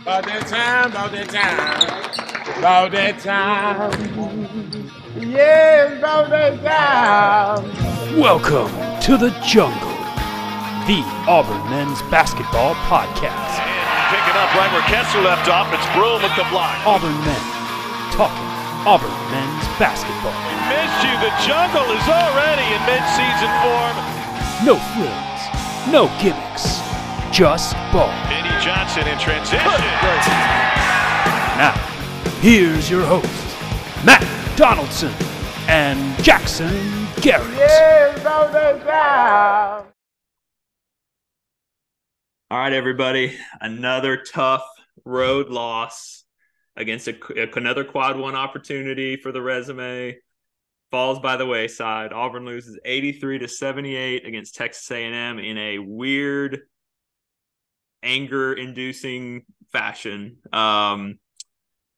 About that time, about that time, about that time. Yes, about that time. Welcome to the jungle, the Auburn men's basketball podcast. And pick it up right where Kessler left off. It's Broome with the block. Auburn men talking Auburn men's basketball. We missed you. The jungle is already in midseason form. No frills, no gimmicks, just ball. Vinny Johnson in transition. Now, here's your host, Matt Donaldson and Jackson Garrett. Yes, about that time. All right, everybody. Another tough road loss against a, another quad one opportunity for the resume. Falls by the wayside. Auburn loses 83 to 78 against Texas A&M in a weird, anger-inducing fashion. Um,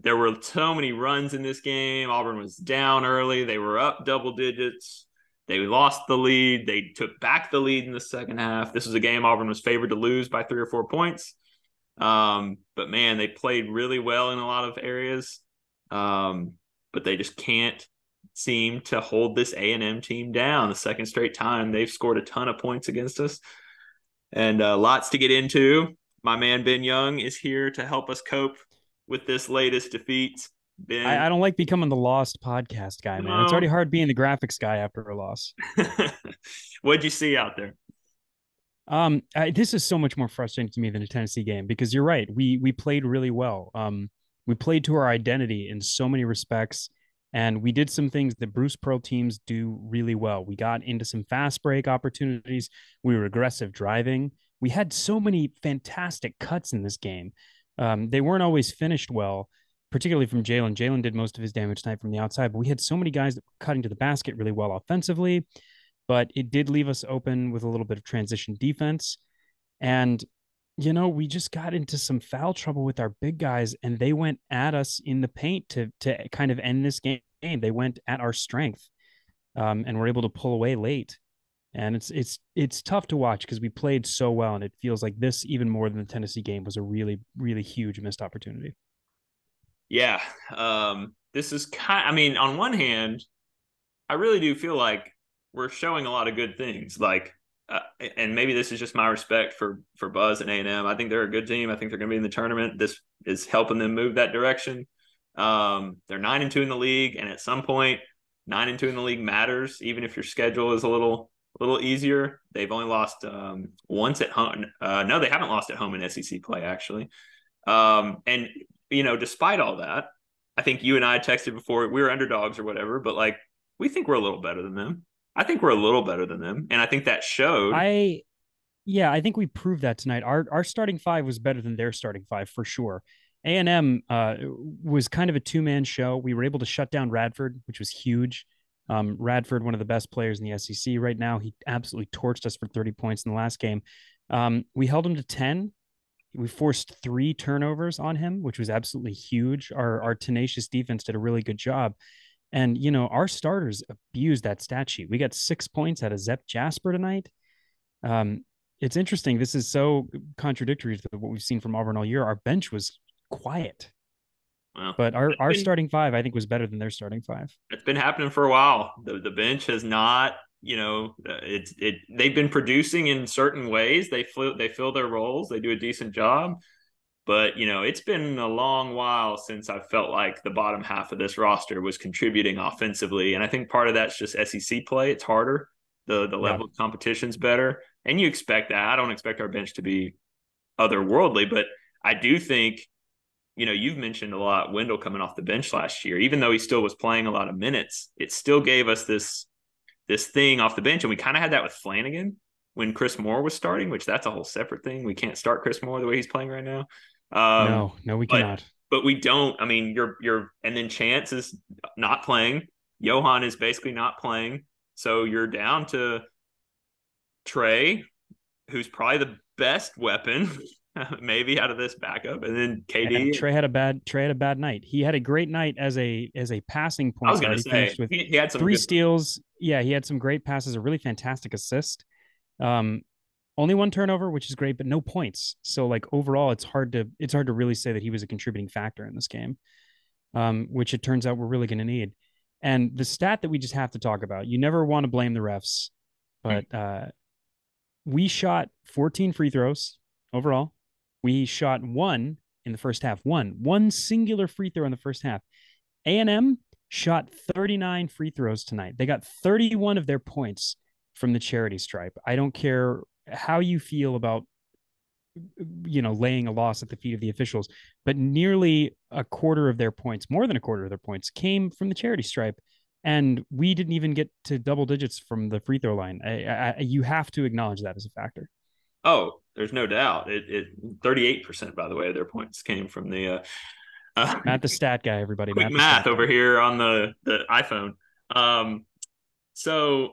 there were so many runs in this game. Auburn was down early. They were up double digits. They lost the lead. They took back the lead in the second half. This was a game Auburn was favored to lose by three or four points. Um, but man, they played really well in a lot of areas. Um, but they just can't seem to hold this A&M team down. The second straight time they've scored a ton of points against us. And uh, lots to get into. My man Ben Young is here to help us cope with this latest defeat. Ben, I, I don't like becoming the lost podcast guy, man. It's already hard being the graphics guy after a loss. what'd you see out there? Um, I, this is so much more frustrating to me than a Tennessee game because you're right. We we played really well. Um, we played to our identity in so many respects, and we did some things that Bruce Pearl teams do really well. We got into some fast break opportunities. We were aggressive driving. We had so many fantastic cuts in this game. Um, they weren't always finished well, particularly from Jaylin. Jaylin did most of his damage tonight from the outside, but we had so many guys that were cutting to the basket really well offensively but it did leave us open with a little bit of transition defense. And, you know, we just got into some foul trouble with our big guys, and they went at us in the paint to to kind of end this game. They went at our strength, um, and were able to pull away late. And it's it's it's tough to watch because we played so well, and it feels like this even more than the Tennessee game was a really really huge missed opportunity. Yeah. Um, this is kind I mean, on one hand, I really do feel like we're showing a lot of good things. Like uh, and maybe this is just my respect for for Buzz and A&M. I think they're a good team. I think they're going to be in the tournament. This is helping them move that direction. Um, they're 9 and 2 in the league and at some point 9 and 2 in the league matters even if your schedule is a little a little easier. They've only lost um, once at home. Uh, no, they haven't lost at home in SEC play actually. Um, and you know, despite all that, I think you and I texted before we were underdogs or whatever, but like we think we're a little better than them. I think we're a little better than them, and I think that showed. I yeah, I think we proved that tonight. Our our starting five was better than their starting five for sure. A and M uh, was kind of a two man show. We were able to shut down Radford, which was huge. Um, Radford, one of the best players in the SEC right now, he absolutely torched us for thirty points in the last game. Um, we held him to ten. We forced three turnovers on him, which was absolutely huge. Our our tenacious defense did a really good job. And you know, our starters abused that stat sheet. We got six points out of Zep Jasper tonight. Um, it's interesting. This is so contradictory to what we've seen from Auburn all year. Our bench was quiet, well, but our, our been- starting five, I think, was better than their starting five. it's been happening for a while. The the bench has not, you know, it's it. They've been producing in certain ways. They fill they fill their roles. They do a decent job. But you know, it's been a long while since I felt like the bottom half of this roster was contributing offensively, and I think part of that's just SEC play. It's harder. the The level of competition's better, and you expect that. I don't expect our bench to be otherworldly, but I do think, you know, you've mentioned a lot Wendell coming off the bench last year. Even though he still was playing a lot of minutes, it still gave us this this thing off the bench, and we kind of had that with Flanigan when Chris Moore was starting, which that's a whole separate thing. We can't start Chris Moore the way he's playing right now. Um, no, no, we but- cannot. but we don't. I mean, you're you're, and then Chance is not playing. Yohan is basically not playing. So you're down to Tre, who's probably the best weapon, maybe out of this backup, and then KD. And Tre had a bad Tre had a bad night. He had a great night as a as a passing point. I was going He to say with he, he had some three good- steals. Yeah, he had some great passes, a really fantastic assist. Um, only one turnover, which is great, but no points. So like overall, it's hard to it's hard to really say that he was a contributing factor in this game, um, which it turns out we're really going to need. And the stat that we just have to talk about, you never want to blame the refs, but uh, we shot 14 free throws overall. We shot one in the first half, one one singular free throw in the first half. A and M shot 39 free throws tonight. They got 31 of their points from the charity stripe. I don't care how you feel about you know laying a loss at the feet of the officials but nearly a quarter of their points more than a quarter of their points came from the charity stripe. And we didn't even get to double digits from the free throw line. I, I, you have to acknowledge that as a factor. Oh there's no doubt. It, it 38% by the way of their points came from the uh, uh matt the stat guy everybody quick math over guy. here on the the iphone. Um so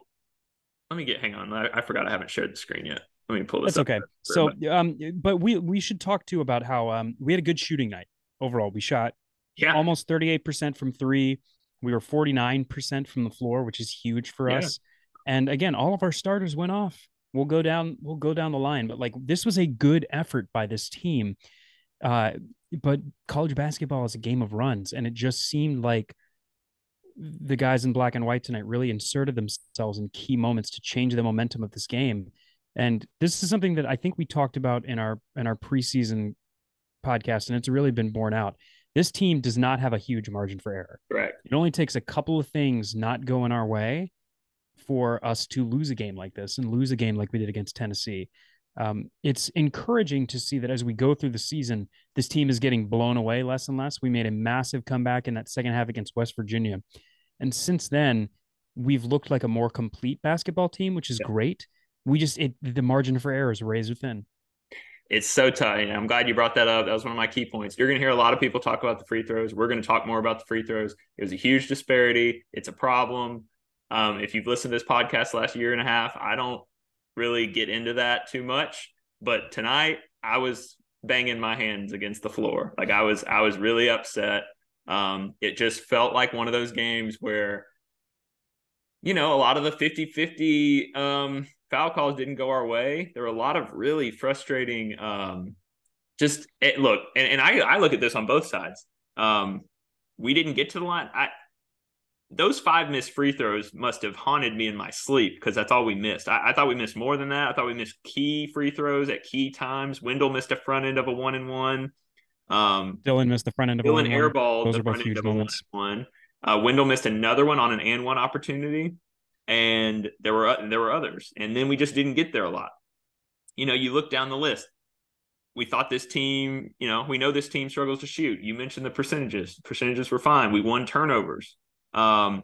let me get hang on I, I forgot i haven't shared the screen yet let me pull this. That's okay. So, um, but we we should talk too about how um we had a good shooting night overall. We shot yeah almost thirty eight percent from three. We were forty nine percent from the floor, which is huge for yeah. us. And again, all of our starters went off. We'll go down. We'll go down the line. But like this was a good effort by this team. Uh, but college basketball is a game of runs, and it just seemed like the guys in black and white tonight really inserted themselves in key moments to change the momentum of this game. And this is something that I think we talked about in our in our preseason podcast, and it's really been borne out. This team does not have a huge margin for error. Right. It only takes a couple of things not going our way for us to lose a game like this and lose a game like we did against Tennessee. Um, it's encouraging to see that as we go through the season, this team is getting blown away less and less. We made a massive comeback in that second half against West Virginia. And since then, we've looked like a more complete basketball team, which is yeah. great we just it the margin for error is razor thin. It's so tight. I'm glad you brought that up. That was one of my key points. You're going to hear a lot of people talk about the free throws. We're going to talk more about the free throws. There's a huge disparity. It's a problem. Um, if you've listened to this podcast last year and a half, I don't really get into that too much. But tonight, I was banging my hands against the floor. Like I was, I was really upset. Um, it just felt like one of those games where, you know, a lot of the 50 50 um, foul calls didn't go our way. There were a lot of really frustrating. Um, just it, eh, look, and, and I I look at this on both sides. Um, we didn't get to the line. I those five missed free throws must have haunted me in my sleep because that's all we missed. I, I, thought we missed more than that. I thought we missed key free throws at key times. Wendell missed a front end of a one and one. Um, Dylan missed the front end of Dylan one. Dylan airballed the front end of a one one. Uh, Wendell missed another one on an and one opportunity and there were there were others, and then we just didn't get there a lot. You know, you look down the list. We thought this team, you know, we know this team struggles to shoot. You mentioned the percentages. Percentages were fine. We won turnovers. Um,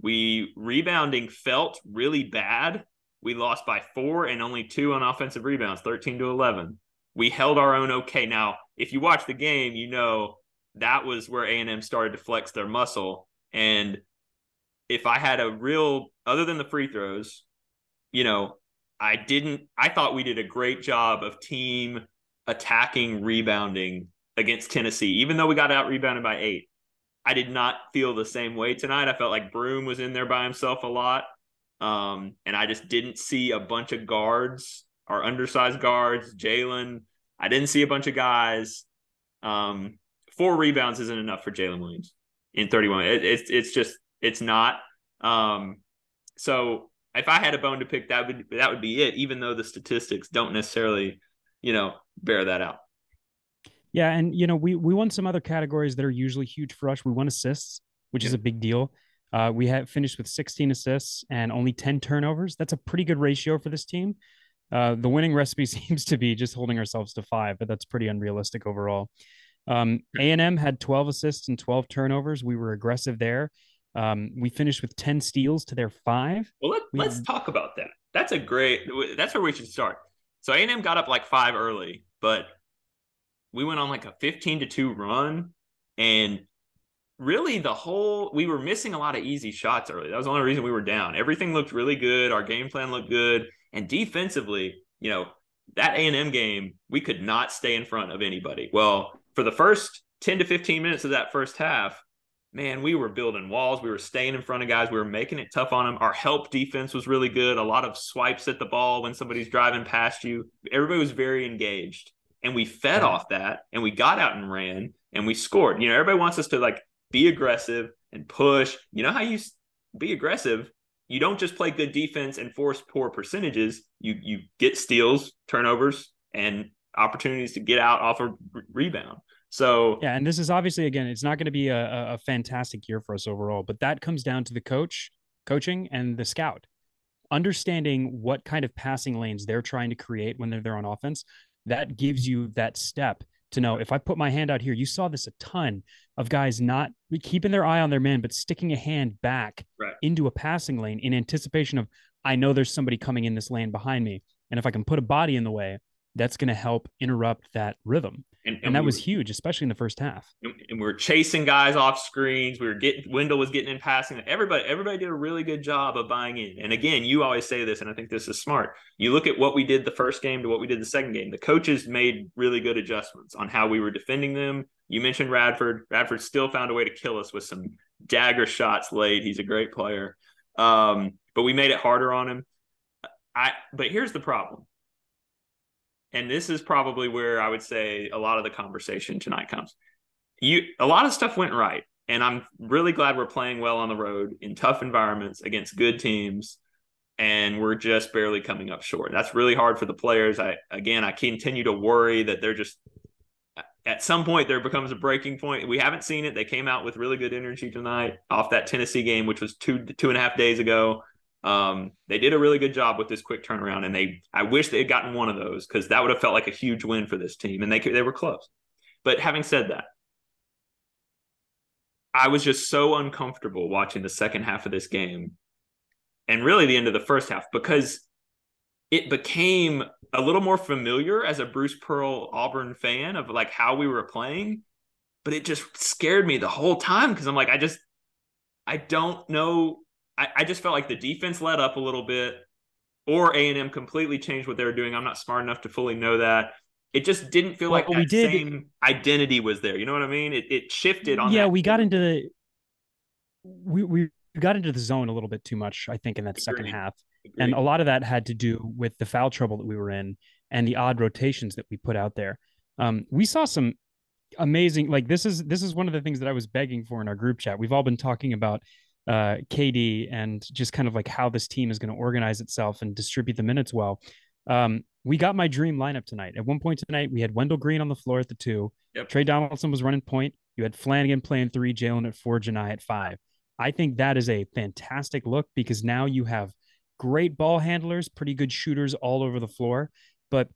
we rebounding felt really bad. We lost by four and only two on offensive rebounds, 13 to 11. We held our own okay. Now, if you watch the game, you know that was where A&M started to flex their muscle. And if I had a real other than the free throws, you know, I didn't I thought we did a great job of team attacking rebounding against Tennessee, even though we got out rebounded by eight. I did not feel the same way tonight. I felt like Broome was in there by himself a lot. Um, and I just didn't see a bunch of guards or undersized guards, Jaylin. I didn't see a bunch of guys. Um, four rebounds isn't enough for Jaylin Williams in 31. It, it's it's just it's not. Um, so if I had a bone to pick, that would that would be it. Even though the statistics don't necessarily, you know, bear that out. Yeah, and you know, we we won some other categories that are usually huge for us. We won assists, which yeah. is a big deal. Uh, we had finished with 16 assists and only 10 turnovers. That's a pretty good ratio for this team. Uh, the winning recipe seems to be just holding ourselves to five, but that's pretty unrealistic overall. Um, A&M had 12 assists and 12 turnovers. We were aggressive there. Um, we finished with 10 steals to their five. Well, let, we, let's talk about that. That's a great, that's where we should start. So A&M got up like five early, but we went on like a 15 to two run and really the whole, we were missing a lot of easy shots early. That was the only reason we were down. Everything looked really good. Our game plan looked good. And defensively, you know, that A&M game, we could not stay in front of anybody. Well, for the first 10 to 15 minutes of that first half, man, we were building walls. We were staying in front of guys. We were making it tough on them. Our help defense was really good. A lot of swipes at the ball when somebody's driving past you. Everybody was very engaged. And we fed off that and we got out and ran and we scored. You know, everybody wants us to like be aggressive and push. You know how you be aggressive? You don't just play good defense and force poor percentages. You you get steals, turnovers, and opportunities to get out off a rebound. So yeah, and this is obviously again, it's not going to be a, a fantastic year for us overall, but that comes down to the coach, coaching, and the scout, understanding what kind of passing lanes they're trying to create when they're there on offense. That gives you that step to know if I put my hand out here. You saw this a ton of guys not keeping their eye on their man, but sticking a hand back right. into a passing lane in anticipation of I know there's somebody coming in this lane behind me, and if I can put a body in the way, that's going to help interrupt that rhythm. And, and, and that we was were, huge, especially in the first half. And we are chasing guys off screens. We were getting Wendell was getting in passing. Everybody, everybody did a really good job of buying in. And again, you always say this, and I think this is smart. You look at what we did the first game to what we did the second game. The coaches made really good adjustments on how we were defending them. You mentioned Radford. Radford still found a way to kill us with some dagger shots late. He's a great player. Um, but we made it harder on him. I but here's the problem and this is probably where I would say a lot of the conversation tonight comes. You a lot of stuff went right, and I'm really glad we're playing well on the road in tough environments against good teams, and we're just barely coming up short. That's really hard for the players. I again, I continue to worry that they're just at some point there becomes a breaking point. We haven't seen it. They came out with really good energy tonight off that Tennessee game, which was two two and a half days ago. Um, they did a really good job with this quick turnaround, and they I wish they had gotten one of those because that would have felt like a huge win for this team, and they they were close. But having said that, I was just so uncomfortable watching the second half of this game, and really the end of the first half because it became a little more familiar as a Bruce Pearl Auburn fan of like how we were playing, but it just scared me the whole time because I'm like I just I don't know I, I just felt like the defense let up a little bit, or A and M completely changed what they were doing. I'm not smart enough to fully know that. It just didn't feel well, like we did, same identity was there. You know what I mean? It it shifted on. Yeah, we got into the we we got into the zone a little bit too much. I think in that Agreed. second half, Agreed. and a lot of that had to do with the foul trouble that we were in and the odd rotations that we put out there. Um, we saw some amazing like this is this is one of the things that I was begging for in our group chat. We've all been talking about uh, KD and just kind of like how this team is going to organize itself and distribute the minutes well. Um, we got my dream lineup tonight. At one point tonight, we had Wendell Green on the floor at the two. Yep. Tre Donaldson was running point. You had Flanigan playing three, Jaylin at four, Johni at five. I think that is a fantastic look because now you have great ball handlers, pretty good shooters all over the floor. But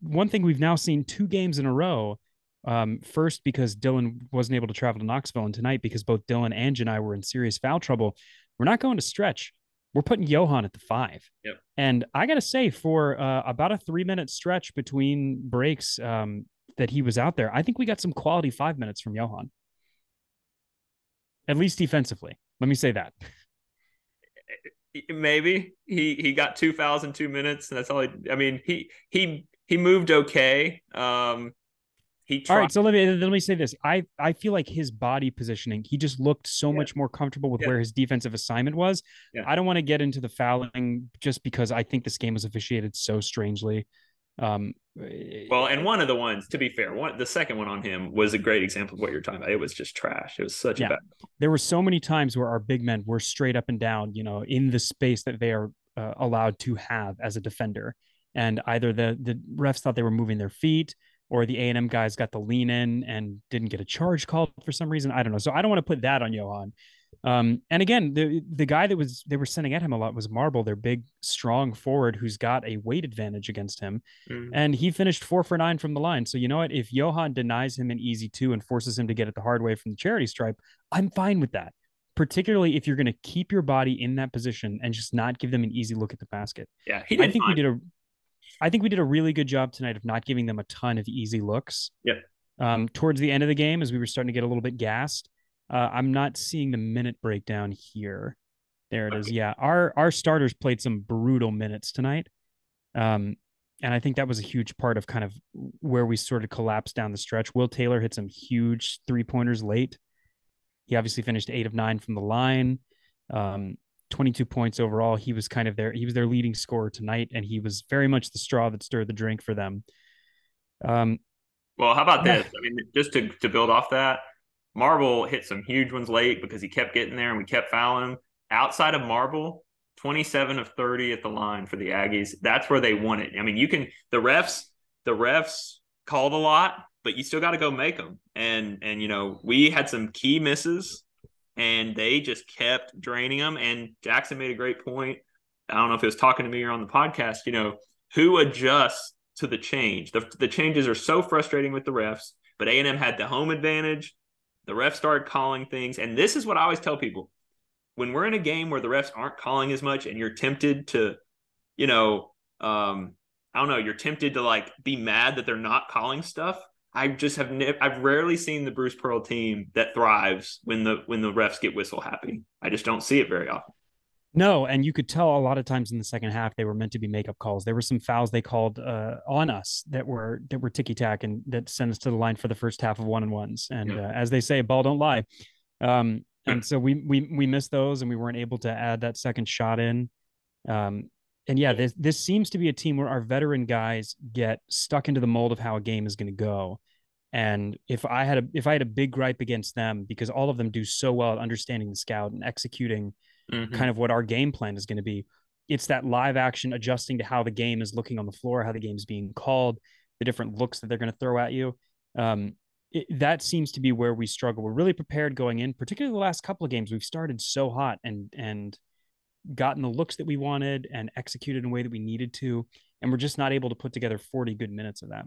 one thing we've now seen two games in a row um, first, because Dylan wasn't able to travel to Knoxville, and tonight because both Dylan and Johni were in serious foul trouble. We're not going to stretch. We're putting Yohan at the five. Yep. And I got to say, for uh, about a three minute stretch between breaks um, that he was out there, I think we got some quality five minutes from Yohan, At least defensively. Let me say that. Maybe he he got two fouls in two minutes, and that's all. He, I mean, he he he moved okay. Um, he tried- All right, so let me let me say this. I I feel like his body positioning, he just looked so yeah. much more comfortable with yeah. where his defensive assignment was. Yeah. I don't want to get into the fouling just because I think this game was officiated so strangely. Um, well, and one of the ones, to be fair, one the second one on him was a great example of what you're talking about. It was just trash. It was such yeah. a bad. There were so many times where our big men were straight up and down, you know, in the space that they are uh, allowed to have as a defender, and either the the refs thought they were moving their feet or the A&M guys got the lean in and didn't get a charge called for some reason. I don't know. So I don't want to put that on Yohan. Um, and again, the the guy that was they were sending at him a lot was Marble, their big, strong forward who's got a weight advantage against him. Mm-hmm. And he finished four for nine from the line. So you know what? If Yohan denies him an easy two and forces him to get it the hard way from the charity stripe, I'm fine with that. Particularly if you're going to keep your body in that position and just not give them an easy look at the basket. Yeah, I think fine. we did a I think we did a really good job tonight of not giving them a ton of easy looks. Yeah. Um, towards the end of the game, as we were starting to get a little bit gassed, uh, I'm not seeing the minute breakdown here. There it is. Yeah, our our starters played some brutal minutes tonight, um, and I think that was a huge part of kind of where we sort of collapsed down the stretch. Wade Taylor hit some huge three pointers late. He obviously finished eight of nine from the line, um, 22 points overall. He was kind of there. He was their leading scorer tonight, and he was very much the straw that stirred the drink for them. Um, well, how about this? I mean, just to, to build off that, Marble hit some huge ones late because he kept getting there and we kept fouling him. Outside of Marble, 27 of 30 at the line for the Aggies. That's where they won it. I mean, you can the refs, the refs called a lot, but you still got to go make them. And and you know, we had some key misses and they just kept draining them and Jackson made a great point. I don't know if he was talking to me or on the podcast, you know, who adjusts to the change. The, the changes are so frustrating with the refs, but A&M had the home advantage. The refs started calling things. And this is what I always tell people. When we're in a game where the refs aren't calling as much and you're tempted to, you know, um, I don't know, you're tempted to like be mad that they're not calling stuff. I just have ne- I've rarely seen the Bruce Pearl team that thrives when the when the refs get whistle happy. I just don't see it very often. No, and you could tell a lot of times in the second half they were meant to be makeup calls. There were some fouls they called uh, on us that were that were ticky tack and that sent us to the line for the first half of one and ones. And yeah. uh, as they say, ball don't lie. Um, and so we we we missed those and we weren't able to add that second shot in. Um, and yeah, this this seems to be a team where our veteran guys get stuck into the mold of how a game is going to go. And if I had a if I had a big gripe against them because all of them do so well at understanding the scout and executing mm-hmm. kind of what our game plan is going to be. It's that live action adjusting to how the game is looking on the floor, how the game is being called, the different looks that they're going to throw at you. Um, it, that seems to be where we struggle. We're really prepared going in, particularly the last couple of games. We've started so hot and and gotten the looks that we wanted and executed in a way that we needed to, and we're just not able to put together 40 good minutes of that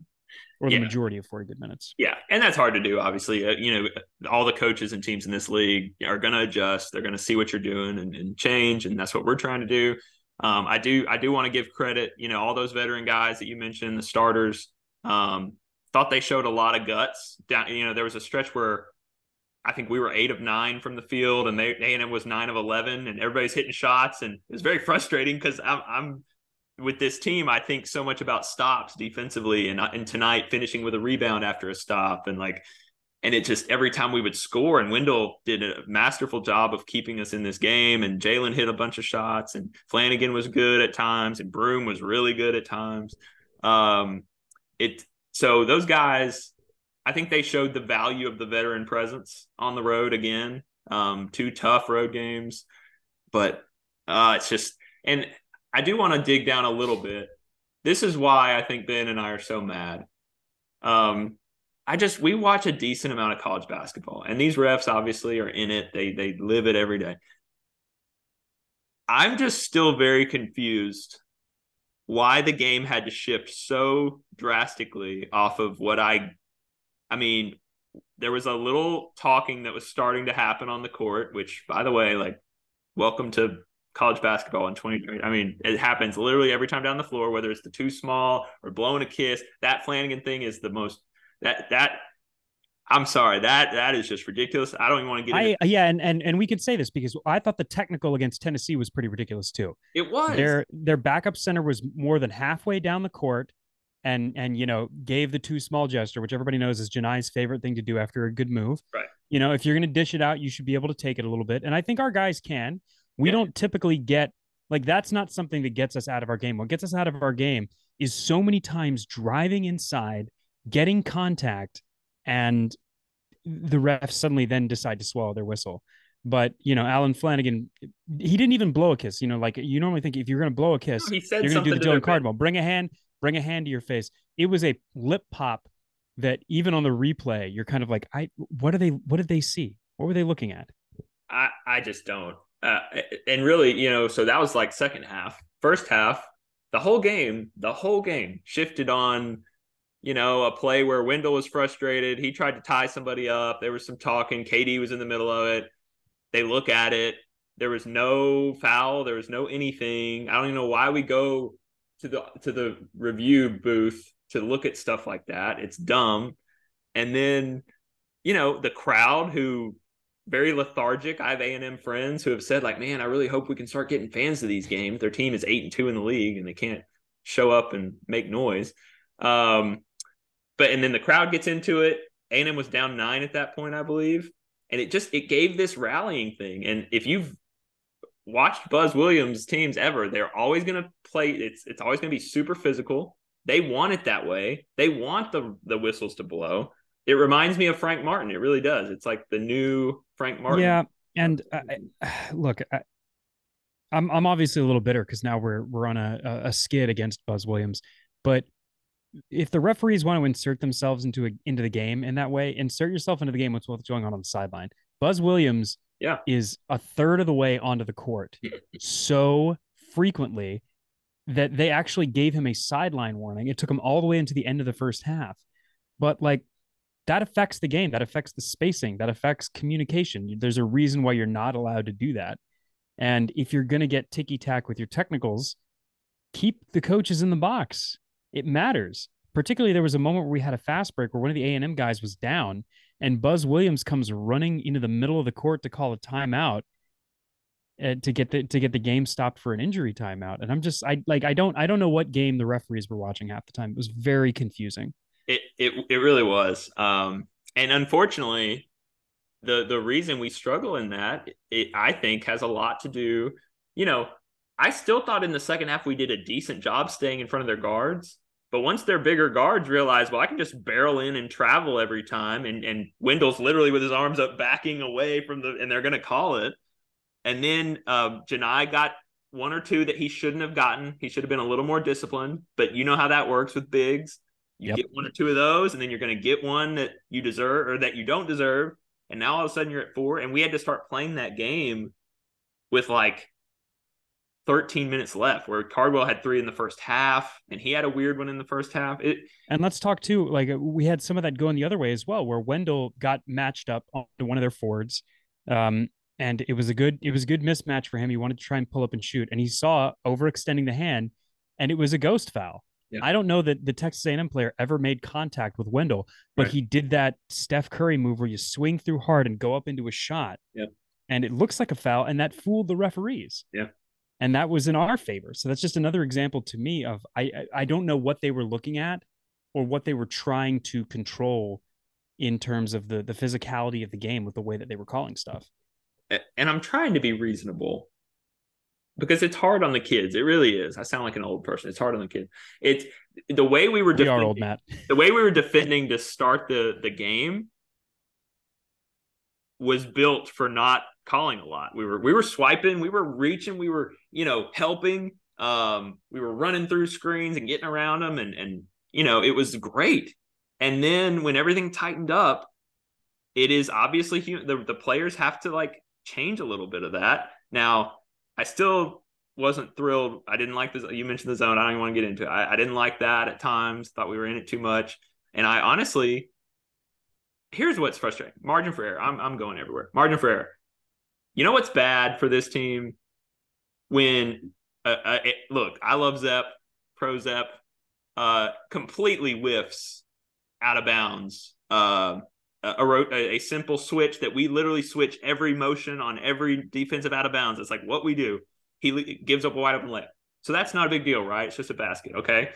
or the yeah. majority of 40 good minutes. Yeah. And that's hard to do, obviously. Uh, you know, all the coaches and teams in this league are going to adjust. They're going to see what you're doing and, and, change. And that's what we're trying to do. Um, I do, I do want to give credit, you know, all those veteran guys that you mentioned, the starters, um, thought they showed a lot of guts down. You know, there was a stretch where I think we were eight of nine from the field, and they A&M was nine of eleven, and everybody's hitting shots, and it was very frustrating because I'm, I'm with this team, I think so much about stops defensively, and and tonight finishing with a rebound after a stop, and like, and it just every time we would score, and Wendell did a masterful job of keeping us in this game, and Jaylin hit a bunch of shots, and Flanigan was good at times, and Broome was really good at times. Um, it so those guys, I think they showed the value of the veteran presence on the road again. Um, two tough road games, but uh, it's just and I do want to dig down a little bit. This is why I think Ben and I are so mad. Um, I just we watch a decent amount of college basketball, and these refs obviously are in it. They they live it every day. I'm just still very confused why the game had to shift so drastically off of what I I mean, there was a little talking that was starting to happen on the court, which by the way, like welcome to college basketball in 2020. I mean, it happens literally every time down the floor, whether it's the too small or blowing a kiss. That Flanigan thing is the most that that I'm sorry that that is just ridiculous. I don't even want to get. I into- yeah, and and and we could say this because I thought the technical against Tennessee was pretty ridiculous too. It was their their backup center was more than halfway down the court. And and you know gave the too small gesture, which everybody knows is Johni's favorite thing to do after a good move. Right. You know, if you're going to dish it out, you should be able to take it a little bit, and I think our guys can. We yeah. don't typically get like that's not something that gets us out of our game. What gets us out of our game is so many times driving inside, getting contact, and the refs suddenly then decide to swallow their whistle. But you know, Allen Flanigan, he didn't even blow a kiss. You know, like you normally think if you're going to blow a kiss, no, you're going to do the Dylan Cardwell. Bring a hand, bring a hand to your face. It was a lip pop that even on the replay, you're kind of like, I what are they? What did they see? What were they looking at? I I just don't. Uh, and really, you know, so that was like second half. First half, the whole game, the whole game shifted on, you know, a play where Wendell was frustrated. He tried to tie somebody up. There was some talking. KD was in the middle of it. They look at it. There was no foul. There was no anything. I don't even know why we go to the to the review booth to look at stuff like that. It's dumb. And then, you know, the crowd who very lethargic. I have A and M friends who have said like, "Man, I really hope we can start getting fans to these games." Their team is eight and two in the league, and they can't show up and make noise. Um, but and then the crowd gets into it. A and M was down nine at that point, I believe, and it just it gave this rallying thing. And if you've watched Buzz Williams teams ever, they're always going to play. It's it's always going to be super physical. They want it that way. They want the the whistles to blow. It reminds me of Frank Martin. It really does. It's like the new Frank Martin. Yeah, and uh, I, look, I, I'm I'm obviously a little bitter because now we're we're on a, a skid against Buzz Williams, but if the referees want to insert themselves into a, into the game in that way, insert yourself into the game. What's what's going on on the sideline? Buzz Williams, yeah, is a third of the way onto the court so frequently that they actually gave him a sideline warning. It took him all the way into the end of the first half, but like that affects the game. That affects the spacing. That affects communication. There's a reason why you're not allowed to do that. And if you're going to get ticky tack with your technicals, keep the coaches in the box. It matters. Particularly, there was a moment where we had a fast break where one of the A and M guys was down, and Buzz Williams comes running into the middle of the court to call a timeout uh, to get the to get the game stopped for an injury timeout. And I'm just I like I don't I don't know what game the referees were watching half the time. It was very confusing. It it it really was. Um, and unfortunately, the the reason we struggle in that, it, I think, has a lot to do. You know, I still thought in the second half we did a decent job staying in front of their guards. But once their bigger guards realize, well, I can just barrel in and travel every time, and and Wendell's literally with his arms up, backing away from the, and they're going to call it. And then uh, Johni got one or two that he shouldn't have gotten. He should have been a little more disciplined. But you know how that works with bigs. You yep. get one or two of those, and then you're going to get one that you deserve or that you don't deserve. And now all of a sudden you're at four, and we had to start playing that game with like 13 minutes left, where Cardwell had three in the first half, and he had a weird one in the first half. It, and let's talk too. Like we had some of that going the other way as well, where Wendell got matched up onto one of their forwards, um, and it was a good it was a good mismatch for him. He wanted to try and pull up and shoot, and he saw overextending the hand, and it was a ghost foul. Yeah. I don't know that the Texas A&M player ever made contact with Wendell, but right. he did that Steph Curry move where you swing through hard and go up into a shot. Yeah. And it looks like a foul, and that fooled the referees. Yeah. And that was in our favor. So that's just another example to me of I I don't know what they were looking at or what they were trying to control in terms of the the physicality of the game with the way that they were calling stuff. And I'm trying to be reasonable because it's hard on the kids. It really is. I sound like an old person. It's hard on the kids. It's the way we were. We are old, Matt. The way we were defending to start the the game was built for not calling a lot. We were we were swiping, we were reaching, we were you know helping. Um, we were running through screens and getting around them, and and you know it was great. And then when everything tightened up, it is obviously the the players have to like change a little bit of that now I still wasn't thrilled. I didn't like this. You mentioned the zone. I don't even want to get into it. I, I didn't like that at times. Thought we were in it too much. And I honestly, here's what's frustrating: margin for error. I'm I'm going everywhere. Margin for error. You know what's bad for this team when uh, uh, it, look, I love Zep, pro Zep, uh, completely whiffs out of bounds. Uh, a, a, a, simple switch that we literally switch every motion on every defensive out of bounds. It's like what we do. He gives up a wide open layup. So that's not a big deal, right? It's just a basket. Okay.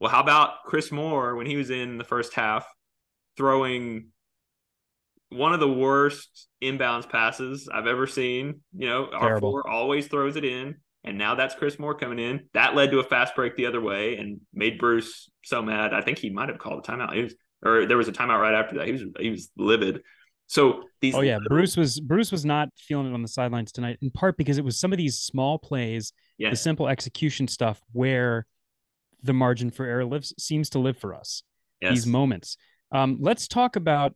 Well, how about Chris Moore when he was in the first half throwing one of the worst inbounds passes I've ever seen? You know, Terrible. our four always throws it in. And now that's Chris Moore coming in. That led to a fast break the other way and made Bruce so mad. I think he might have called a timeout. He was or there was a timeout right after that. He was he was livid. So these. Oh yeah. Bruce was Bruce was not feeling it on the sidelines tonight. In part because it was some of these small plays, yes. the simple execution stuff, where the margin for error lives seems to live for us. Yes. These moments. Um, let's talk about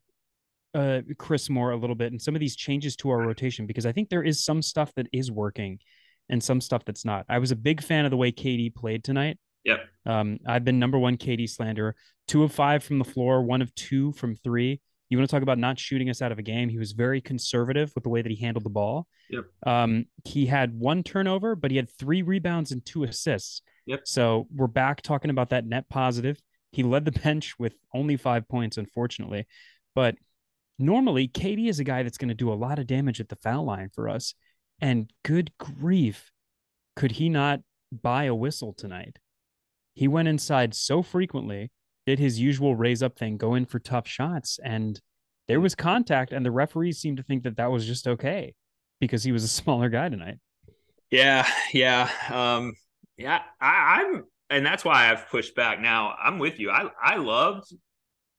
uh, Chris Moore a little bit and some of these changes to our rotation because I think there is some stuff that is working and some stuff that's not. I was a big fan of the way KD played tonight. Yep. Um, I've been number one KD slander two of five from the floor, one of two from three. You want to talk about not shooting us out of a game? He was very conservative with the way that he handled the ball. Yep. Um, he had one turnover, but he had three rebounds and two assists. Yep. So we're back talking about that net positive. He led the bench with only five points, unfortunately. But normally, KD is a guy that's going to do a lot of damage at the foul line for us. And good grief, could he not buy a whistle tonight? He went inside so frequently did his usual raise up thing, go in for tough shots, and there was contact, and the referees seemed to think that that was just okay because he was a smaller guy tonight. Yeah, yeah, um, yeah. I, I'm, and that's why I've pushed back. Now I'm with you. I I loved.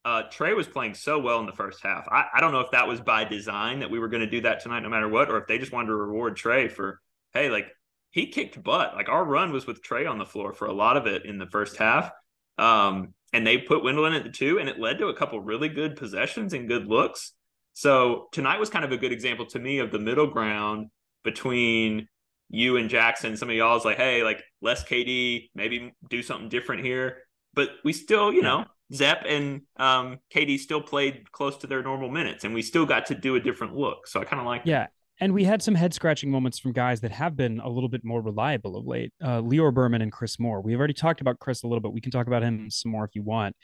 Uh, Tre was playing so well in the first half. I, I don't know if that was by design that we were going to do that tonight, no matter what, or if they just wanted to reward Tre for, hey, like he kicked butt. Like our run was with Tre on the floor for a lot of it in the first half. Um, and they put Wendell in at the two, and it led to a couple really good possessions and good looks. So tonight was kind of a good example to me of the middle ground between you and Jackson. Some of y'all is like, hey, like less KD, maybe do something different here. But we still, you know, Zep and um, KD still played close to their normal minutes, and we still got to do a different look. So I kind of like, yeah. And we had some head scratching moments from guys that have been a little bit more reliable of late. Uh, Lior Berman and Chris Moore. We've already talked about Chris a little bit. We can talk about him some more if you want.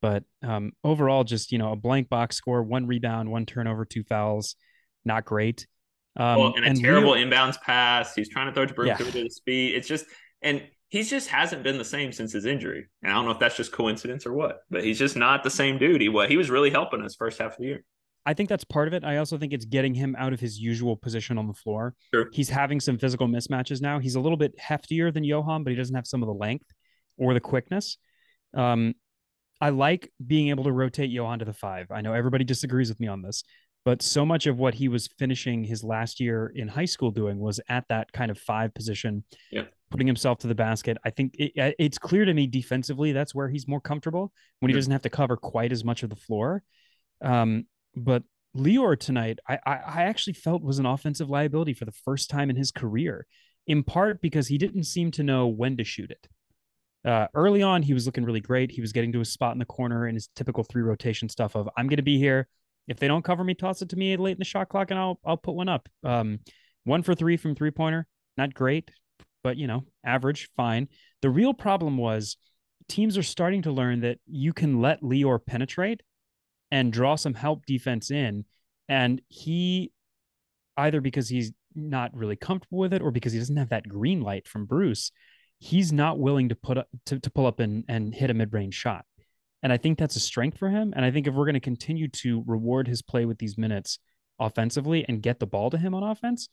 But um, overall, just you know, a blank box score, one rebound, one turnover, two fouls, not great. Um, well, and a and terrible Lior, inbounds pass. He's trying to throw to Brook yeah. to his speed. It's just and he just hasn't been the same since his injury. And I don't know if that's just coincidence or what, but he's just not the same dude. He what he was really helping us first half of the year. I think that's part of it. I also think it's getting him out of his usual position on the floor. Sure. He's having some physical mismatches now. He's a little bit heftier than Yohan, but he doesn't have some of the length or the quickness. Um, I like being able to rotate Yohan to the five. I know everybody disagrees with me on this, but so much of what he was finishing his last year in high school doing was at that kind of five position, yeah. Putting himself to the basket. I think it, it's clear to me defensively that's where he's more comfortable when he doesn't have to cover quite as much of the floor. Um, but Lior tonight, I, I, I actually felt was an offensive liability for the first time in his career, in part because he didn't seem to know when to shoot it. Uh, early on, he was looking really great. He was getting to a spot in the corner in his typical three rotation stuff of I'm going to be here. If they don't cover me, toss it to me late in the shot clock, and I'll I'll put one up. Um, one for three from three pointer, not great, but you know, average, fine. The real problem was teams are starting to learn that you can let Lior penetrate and draw some help defense in. And he, either because he's not really comfortable with it or because he doesn't have that green light from Bruce, he's not willing to put up to, to pull up and, and hit a mid-range shot. And I think that's a strength for him. And I think if we're going to continue to reward his play with these minutes offensively and get the ball to him on offense,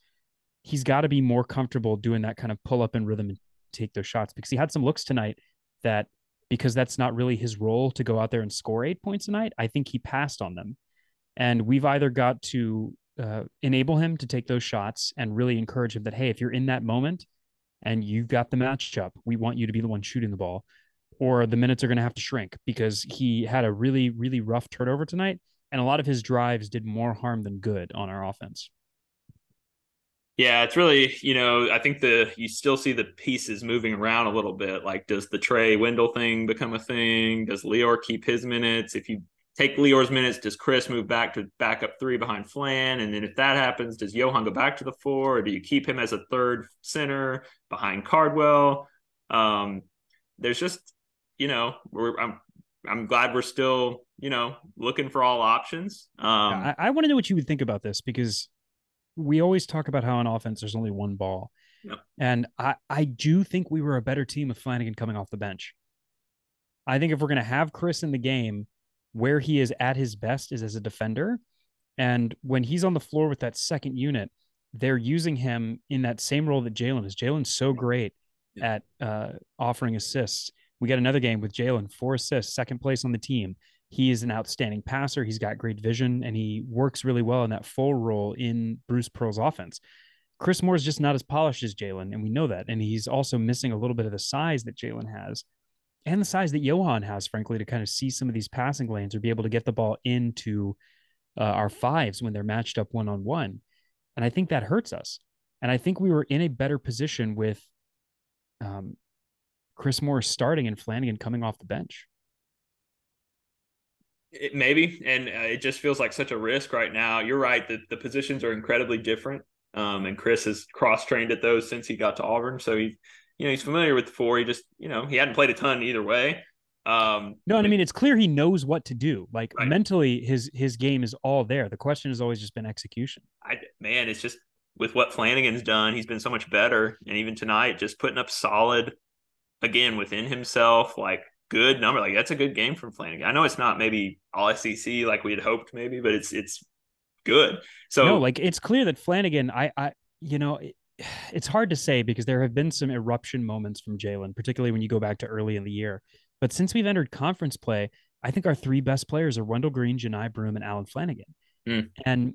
he's got to be more comfortable doing that kind of pull up and rhythm and take those shots because he had some looks tonight that because that's not really his role to go out there and score eight points a night. I think he passed on them. And we've either got to uh, enable him to take those shots and really encourage him that, hey, if you're in that moment and you've got the matchup, we want you to be the one shooting the ball, or the minutes are going to have to shrink because he had a really, really rough turnover tonight. And a lot of his drives did more harm than good on our offense. Yeah, it's really, you know, I think the you still see the pieces moving around a little bit. Like, does the Tre Wendell thing become a thing? Does Lior keep his minutes? If you take Lior's minutes, does Chris move back to back up three behind Flan? And then if that happens, does Yohan go back to the four, or do you keep him as a third center behind Cardwell? Um, there's just, you know, we're I'm I'm glad we're still, you know, looking for all options. Um, I, I want to know what you would think about this because we always talk about how on offense there's only one ball. Yep. And I, I do think we were a better team with Flanigan coming off the bench. I think if we're going to have Chris in the game, where he is at his best is as a defender. And when he's on the floor with that second unit, they're using him in that same role that Jaylin is. Jaylin's so great at uh, offering assists. We got another game with Jaylin, four assists, second place on the team. He is an outstanding passer. He's got great vision and he works really well in that full role in Bruce Pearl's offense. Chris Moore is just not as polished as Jaylin, and we know that. And he's also missing a little bit of the size that Jaylin has and the size that Yohan has, frankly, to kind of see some of these passing lanes or be able to get the ball into uh, our fives when they're matched up one on one. And I think that hurts us. And I think we were in a better position with um, Chris Moore starting and Flanigan coming off the bench. It, maybe, and uh, it just feels like such a risk right now. You're right that the positions are incredibly different. Um, and Chris has cross trained at those since he got to Auburn, so he, you know, he's familiar with the four. He just, you know, he hadn't played a ton either way. Um, no, and I mean it's clear he knows what to do. Like right. mentally, his his game is all there. The question has always just been execution. I man, it's just with what Flanigan's done, he's been so much better. And even tonight, just putting up solid again within himself, like good number. Like that's a good game from Flanigan. I know it's not maybe all SEC like we had hoped, maybe, but it's it's good. So no, like it's clear that Flanigan, I, I, you know, it, it's hard to say because there have been some eruption moments from Jaylin, particularly when you go back to early in the year. But since we've entered conference play, I think our three best players are Wendell Green, Johni Broome, and Allen Flanigan. Mm. And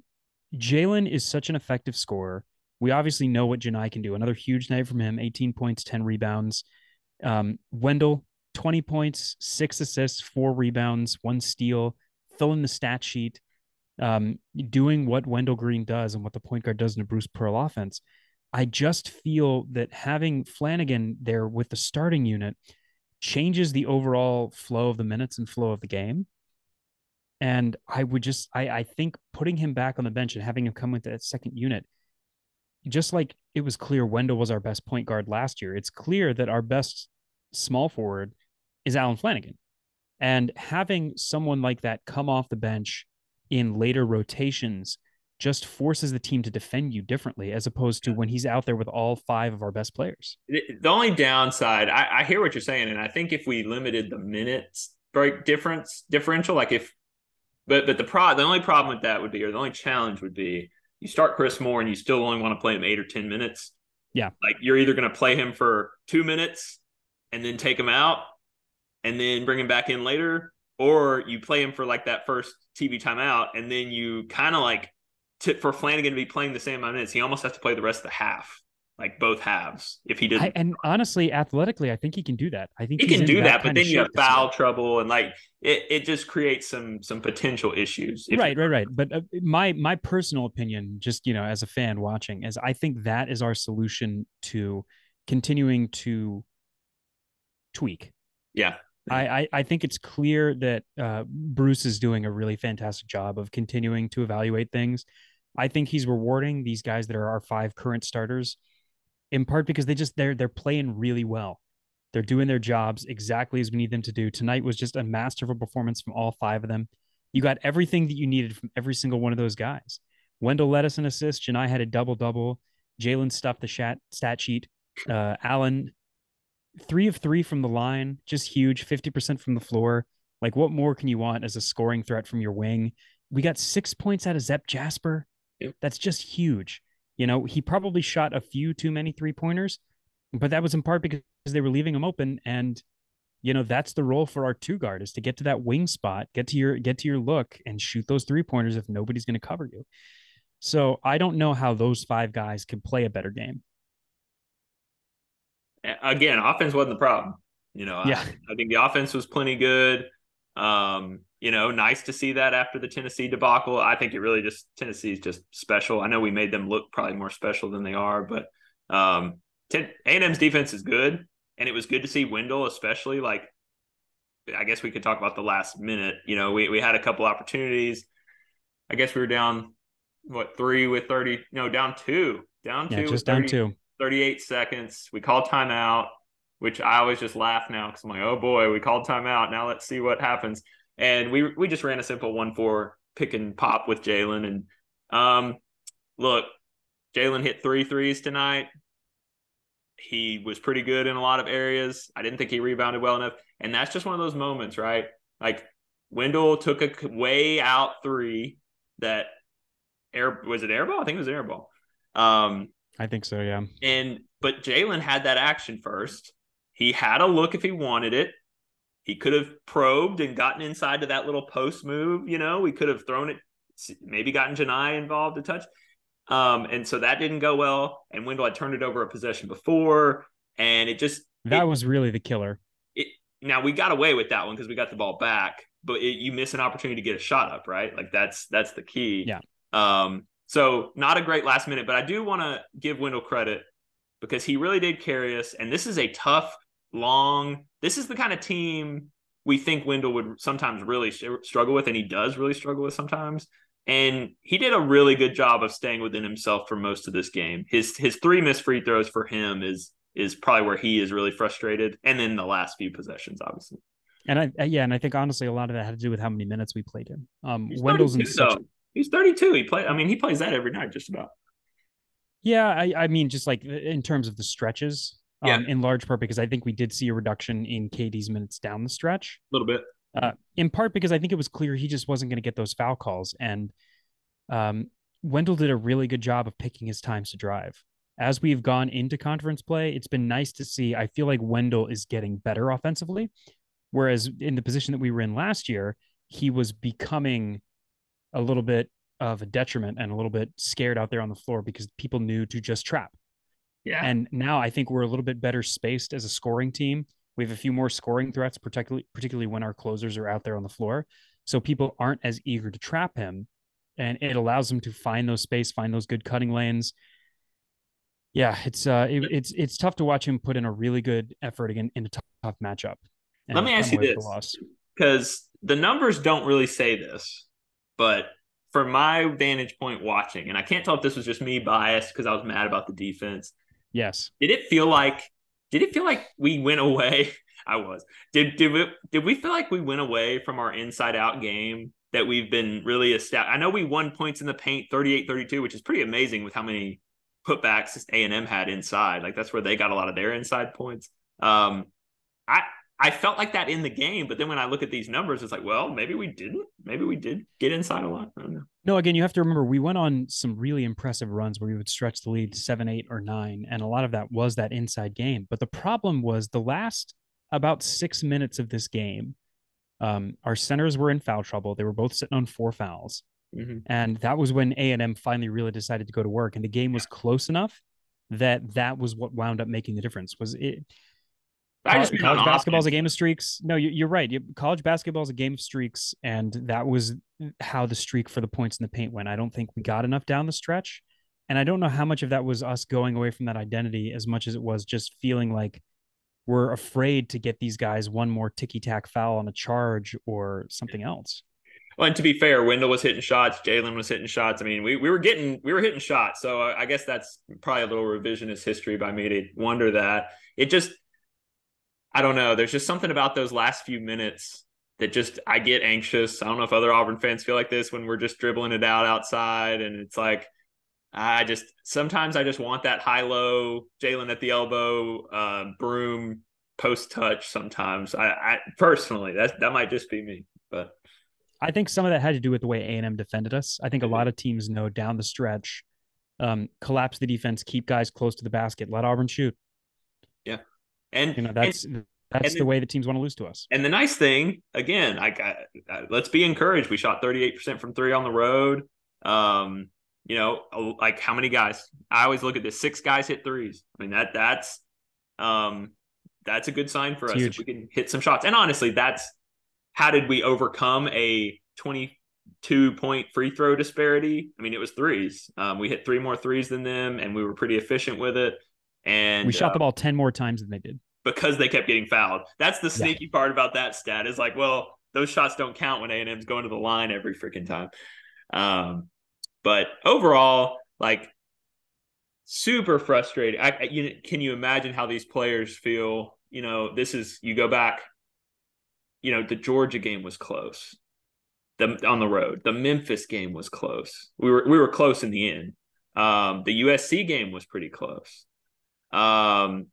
Jaylin is such an effective scorer. We obviously know what Johni can do. Another huge night from him 18 points, 10 rebounds. Um, Wendell, 20 points, six assists, four rebounds, one steal, fill in the stat sheet, um, doing what Wendell Green does and what the point guard does in a Bruce Pearl offense. I just feel that having Flanigan there with the starting unit changes the overall flow of the minutes and flow of the game. And I would just, I, I think putting him back on the bench and having him come with that second unit, just like it was clear Wendell was our best point guard last year, it's clear that our best small forward is Allen Flanigan. And having someone like that come off the bench in later rotations just forces the team to defend you differently as opposed to when he's out there with all five of our best players. The only downside, I, I hear what you're saying, and I think if we limited the minutes break difference differential, like if, but but the pro the only problem with that would be, or the only challenge would be, you start Chris Moore and you still only want to play him eight or ten minutes. Yeah, like you're either going to play him for two minutes and then take him out and then bring him back in later, or you play him for like that first TV timeout and then you kind of like to, for Flanigan to be playing the same amount of minutes, he almost has to play the rest of the half, like both halves. If he didn't, I, and honestly, athletically, I think he can do that. I think he can do that, that but then you have foul trouble and like it, it just creates some some potential issues. Right, right, right. But uh, my my personal opinion, just you know, as a fan watching, is I think that is our solution to continuing to tweak. Yeah. I, I, I think it's clear that uh, Bruce is doing a really fantastic job of continuing to evaluate things. I think he's rewarding these guys that are our five current starters, in part because they just they're they're playing really well. They're doing their jobs exactly as we need them to do. Tonight was just a masterful performance from all five of them. You got everything that you needed from every single one of those guys. Wendell led us an assist. Johni had a double double. Jaylin stuffed the stat, stat sheet. Uh, Allen three of three from the line, just huge, 50% from the floor. Like, what more can you want as a scoring threat from your wing? We got six points out of Zep Jasper. Yep. That's just huge. You know, he probably shot a few too many three pointers, but that was in part because they were leaving him open. And, you know, that's the role for our two guard is to get to that wing spot, get to your get to your look and shoot those three pointers if nobody's going to cover you. So I don't know how those five guys can play a better game again, offense wasn't the problem. You know, yeah. I, I think the offense was plenty good. Um, you know, nice to see that after the Tennessee debacle. I think it really just Tennessee's just special. I know we made them look probably more special than they are, but um, A&M's defense is good, and it was good to see Wendell, especially like. I guess we could talk about the last minute. You know, we we had a couple opportunities. I guess we were down what three with thirty? No, down two. Down yeah, two. just 30, down two. 38 seconds. We called timeout, which I always just laugh now because I'm like, oh boy, we called timeout. Now let's see what happens. And we we just ran a simple one four pick and pop with Jaylin. And um, look, Jaylin hit three threes tonight. He was pretty good in a lot of areas. I didn't think he rebounded well enough. And that's just one of those moments, right? Like Wendell took a way out three that air was it airball? I think it was airball. Um, I think so, yeah. And but Jaylin had that action first. He had a look if he wanted it. He could have probed and gotten inside to that little post move. You know, we could have thrown it, maybe gotten Johni involved a touch. Um, and so that didn't go well. And Wendell had turned it over a possession before, and it just that it, was really the killer. It, now we got away with that one because we got the ball back, but it, you miss an opportunity to get a shot up, right? Like that's that's the key. Yeah. Um, so not a great last minute, but I do want to give Wendell credit because he really did carry us. And this is a tough, long. This is the kind of team we think Wendell would sometimes really struggle with, and he does really struggle with sometimes. And he did a really good job of staying within himself for most of this game. His his three missed free throws for him is is probably where he is really frustrated, and then the last few possessions, obviously. And I yeah, and I think honestly a lot of that had to do with how many minutes we played him. Um, Wendell's in such, though. He's 32. He play. I mean, he plays that every night, just about. Yeah, I, I mean, just like in terms of the stretches, Um, Yeah. in large part because I think we did see a reduction in KD's minutes down the stretch. A little bit. Uh, in part because I think it was clear he just wasn't going to get those foul calls, and um, Wendell did a really good job of picking his times to drive. As we've gone into conference play, it's been nice to see. I feel like Wendell is getting better offensively, whereas in the position that we were in last year, he was becoming a little bit of a detriment and a little bit scared out there on the floor because people knew to just trap. Yeah. And now I think we're a little bit better spaced as a scoring team. We have a few more scoring threats, particularly particularly when our closers are out there on the floor. So people aren't as eager to trap him. And it allows them to find those space, find those good cutting lanes. Yeah, it's uh it, it's it's tough to watch him put in a really good effort again in a tough, tough matchup. Let me ask you away with the this. because the numbers don't really say this, but from my vantage point watching, and I can't tell if this was just me biased because I was mad about the defense. Yes. Did it feel like? Did it feel like we went away? I was. Did did we did we feel like we went away from our inside out game that we've been really established? I know we won points in the paint 38-32, which is pretty amazing with how many putbacks A and M had inside. Like that's where they got a lot of their inside points. Um, I I felt like that in the game, but then when I look at these numbers, it's like, well, maybe we didn't. Maybe we did get inside a lot. I don't know. No, again, you have to remember we went on some really impressive runs where we would stretch the lead to seven, eight, or nine. And a lot of that was that inside game. But the problem was the last about six minutes of this game, um, our centers were in foul trouble. They were both sitting on four fouls. Mhm. And that was when A&M finally really decided to go to work. And the game was close enough that that was what wound up making the difference. Was it I just College, basketball is a game of streaks. No, you, you're right. You, college basketball is a game of streaks, and that was how the streak for the points in the paint went. I don't think we got enough down the stretch, and I don't know how much of that was us going away from that identity as much as it was just feeling like we're afraid to get these guys one more ticky tack foul on a charge or something else. Well, and to be fair, Wendell was hitting shots, Jaylin was hitting shots. I mean, we, we were getting we were hitting shots. So I I guess that's probably a little revisionist history by me to wonder that. It just I don't know. There's just something about those last few minutes that just I get anxious. I don't know if other Auburn fans feel like this when we're just dribbling it out outside, and it's like I just sometimes I just want that high low Jaylin at the elbow, uh, Broome post touch. Sometimes I, I personally that that might just be me, but I think some of that had to do with the way A&M defended us. I think a Mhm. lot of teams know down the stretch, um, collapse the defense, keep guys close to the basket, let Auburn shoot. And You know, and- that's that's and the then- way the teams want to lose to us. And the nice thing, again, I, I, I- let's be encouraged. We shot 38% from three on the road. Um, you know, like how many guys? I always look at this. Six guys hit threes. I mean, that that's um that's a good sign for It's us huge. if we can hit some shots. And honestly, that's how did we overcome a 22 point free throw disparity? I mean, it was threes. Um, we hit three more threes than them, and we were pretty efficient with it. And we shot uh, the ball 10 more times than they did. Because they kept getting fouled. That's the sneaky part about that stat is like, well, those shots don't count when A&M's going to the line every freaking time. Um, but overall, like super frustrated. I- you can you imagine how these players feel? You know, this is you go back. You know, the Georgia game was close. The on the road, the Memphis game was close. We were we were close in the end. Um, the USC game was pretty close. Um,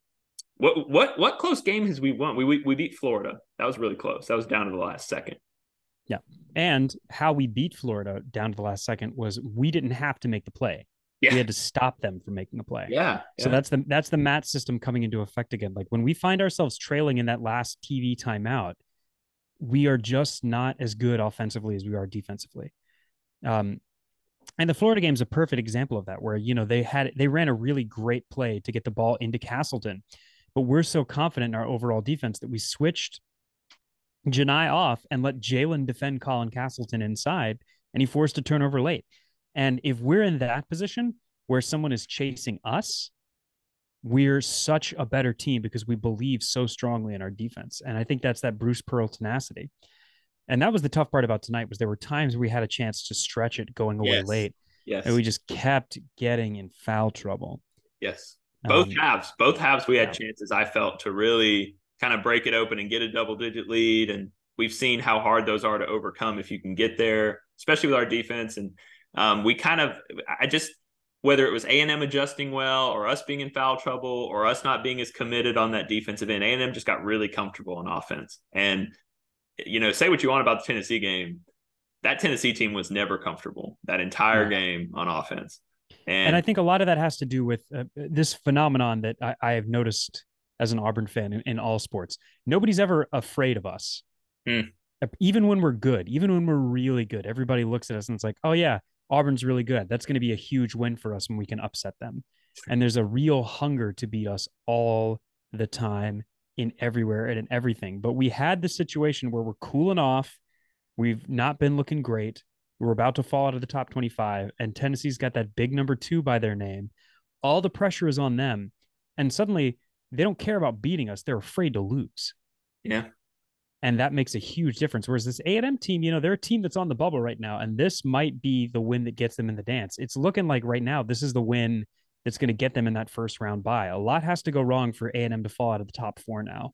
what what what close game has we won? We, we we beat Florida. That was really close. That was down to the last second. Yeah. And how we beat Florida down to the last second was we didn't have to make the play. Yeah. We had to stop them from making a play. Yeah. So that's the that's the Matt system coming into effect again. Like when we find ourselves trailing in that last TV timeout, we are just not as good offensively as we are defensively. Um, and the Florida game is a perfect example of that, where you know they had they ran a really great play to get the ball into Castleton, but we're so confident in our overall defense that we switched Johni off and let Jaylin defend Colin Castleton inside, and he forced a turnover late. And if we're in that position where someone is chasing us, we're such a better team because we believe so strongly in our defense. And I think that's that Bruce Pearl tenacity. And that was the tough part about tonight was there were times we had a chance to stretch it going away Yes. late, yes. and we just kept getting in foul trouble. yes. Both Um, halves. Both halves we had yeah. chances I felt to really kind of break it open and get a double digit lead and we've seen how hard those are to overcome if you can get there, especially with our defense and um, we kind of I just whether it was A&M adjusting well or us being in foul trouble or us not being as committed on that defensive end, A&M just got really comfortable on offense. And, you know, say what you want about the Tennessee game. That Tennessee team was never comfortable that entire yeah. game on offense. And, and, I think a lot of that has to do with uh, this phenomenon that I, I, have noticed as an Auburn fan in, in, all sports. Nobody's ever afraid of us. Hmm. Even when we're good, even when we're really good, everybody looks at us and it's like, oh, yeah, Auburn's really good. That's going to be a huge win for us when we can upset them. And there's a real hunger to beat us all the time in everywhere and in everything. But we had the situation where we're cooling off. We've not been looking great. We're about to fall out of the top 25, and Tennessee's got that big number two by their name. All the pressure is on them. And suddenly they don't care about beating us. They're afraid to lose. Yeah and that makes a huge difference. Whereas this A and M team, you know, they're a team that's on the bubble right now, and this might be the win that gets them in the dance. It's looking like right now this is the win that's going to get them in that first round bye. A lot has to go wrong for A and M to fall out of the top four now.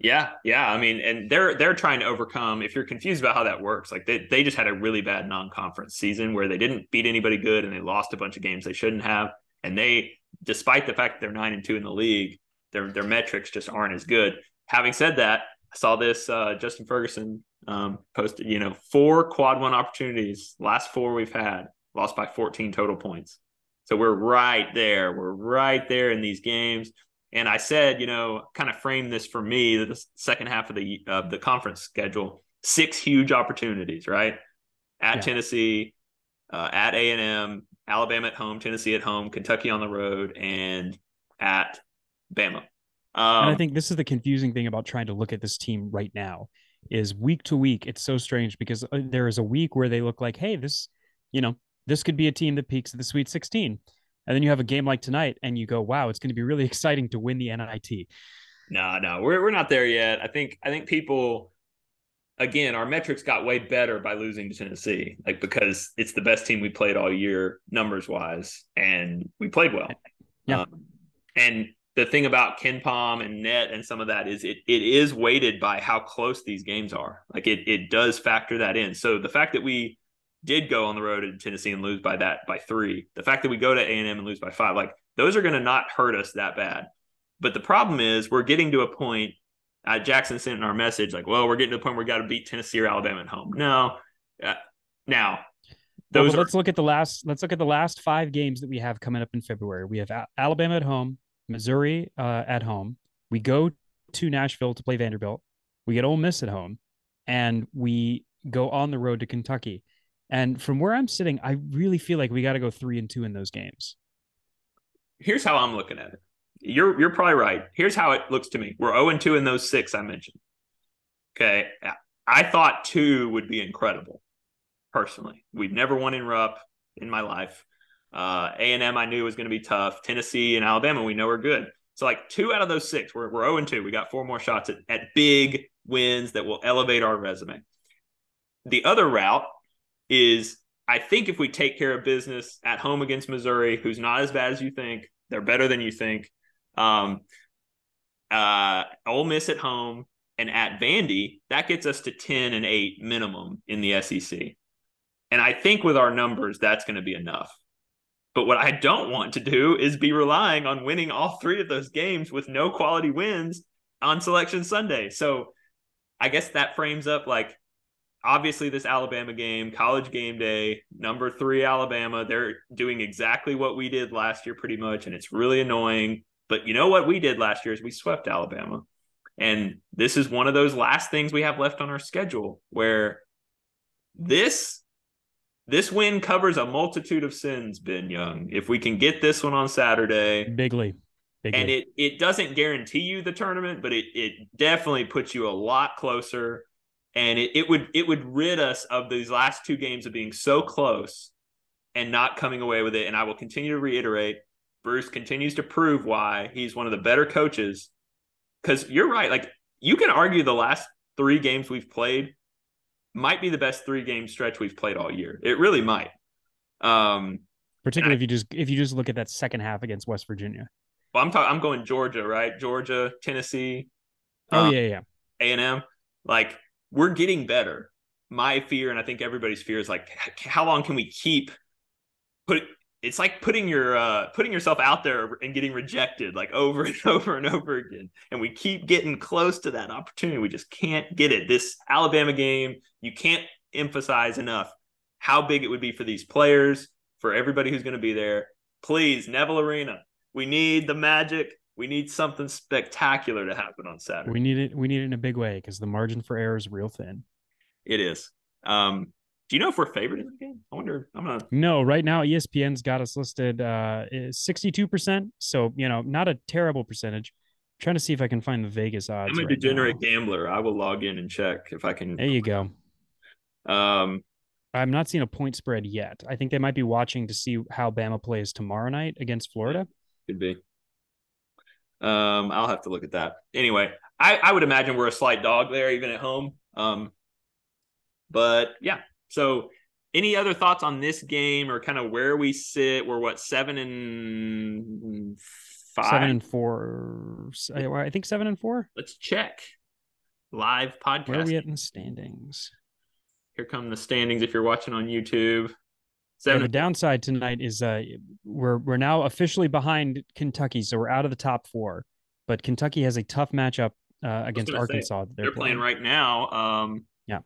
Yeah, yeah. I mean, and they're they're trying to overcome. If you're confused about how that works, like they they just had a really bad non-conference season where they didn't beat anybody good and they lost a bunch of games they shouldn't have. And they, despite the fact that they're nine and two in the league, their their metrics just aren't as good. Having said that, I saw this uh, Justin Ferguson um, posted, you know, four quad one opportunities, last four we've had, lost by 14 total points. So we're right there. We're right there in these games. And I said, you know, kind of frame this for me the second half of the of the conference schedule, six huge opportunities, right? At yeah. Tennessee, uh, at A and M, Alabama at home, Tennessee at home, Kentucky on the road, and at Bama. Um, and I um, think this is the confusing thing about trying to look at this team right now is week to week. It's so strange because uh, there is a week where they look like, hey, this, you know, this could be a team that peaks at the Sweet 16. And then you have a game like tonight and you go, wow, it's going to be really exciting to win the NIT. No, no, we're, we're not there yet. I think, I think people, again, our metrics got way better by losing to Tennessee, like because it's the best team we played all year, numbers wise, and we played well. Yeah. Um, and the thing about KenPom and net and some of that is it it is weighted by how close these games are. Like it it does factor that in. So the fact that we did go on the road in Tennessee and lose by that by three, the fact that we go to A and M and lose by five, like those are going to not hurt us that bad. But the problem is we're getting to a point. Uh, Jackson sent in our message like, well, we're getting to the point where we got to beat Tennessee or Alabama at home. No, uh, now those. Well, let's look at the last. Let's look at the last five games that we have coming up in February. We have Alabama at home, Missouri uh, at home. We go to Nashville to play Vanderbilt. We get Ole Miss at home, and we go on the road to Kentucky. And from where I'm sitting, I really feel like we got to go three and two in those games. Here's how I'm looking at it. You're you're probably right. Here's how it looks to me. We're 0 and 2 in those six I mentioned. Okay. I thought two would be incredible. Personally, we've never won in Rupp in my life. Uh, A&M I knew was going to be tough. Tennessee and Alabama we know are good. So like two out of those six, we're, we're 0 and 2. We got four more shots at, at big wins that will elevate our resume. The other route is I think if we take care of business at home against Missouri, who's not as bad as you think, they're better than you think. Um, uh, Ole Miss at home and at Vandy, that gets us to 10 and 8 minimum in the SEC. And I think with our numbers, that's going to be enough. But what I don't want to do is be relying on winning all three of those games with no quality wins on selection Sunday. So I guess that frames up like obviously this Alabama game, college game day, number three Alabama. They're doing exactly what we did last year, pretty much, and it's really annoying. But you know what we did last year is we swept Alabama. And this is one of those last things we have left on our schedule where this this win covers a multitude of sins, Ben Young. If we can get this one on Saturday, bigly, bigly. and it it doesn't guarantee you the tournament, but it it definitely puts you a lot closer, and it it would it would rid us of these last two games of being so close and not coming away with it. And I will continue to reiterate, Bruce continues to prove why he's one of the better coaches. Because you're right, like you can argue the last three games we've played might be the best three game stretch we've played all year. It really might. Um, Particularly I, if you just if you just look at that second half against West Virginia. Well, I'm talking. I'm going Georgia, right? Georgia, Tennessee. Oh um, yeah, yeah. A and M. Like we're getting better. My fear, and I think everybody's fear, is like, how long can we keep put it's like putting your uh putting yourself out there and getting rejected like over and over and over again. And we keep getting close to that opportunity. We just can't get it. This alabama game you can't emphasize enough how big it would be for these players for everybody who's going to be there. Please neville arena we need the magic we need something spectacular to happen on saturday We need it. We need it in a big way because the margin for error is real thin. it is um do you know if we're favored in the game i wonder i'm gonna No, right now ESPN's got us listed uh sixty-two percent. So you know, not a terrible percentage. trying to see if I can find the Vegas odds. i'm a right degenerate now. gambler i will log in and check if i can There you go. um I'm not seeing a point spread yet. I think they might be watching to see how Bama plays tomorrow night against Florida. Could be. Um, I'll have to look at that. Anyway, I, I would imagine we're a slight dog there, even at home. Um, but yeah. So, any other thoughts on this game or kind of where we sit? We're what seven and five. Seven and four. I think seven and four. Let's check. Live podcast. Where are we at in the standings? Here come the standings. If you're watching on YouTube, Yeah, seven. the downside tonight is uh we're we're now officially behind Kentucky, so we're out of the top four. But Kentucky has a tough matchup uh, against gonna say, Arkansas. that they're playing right now. Um, Yeah.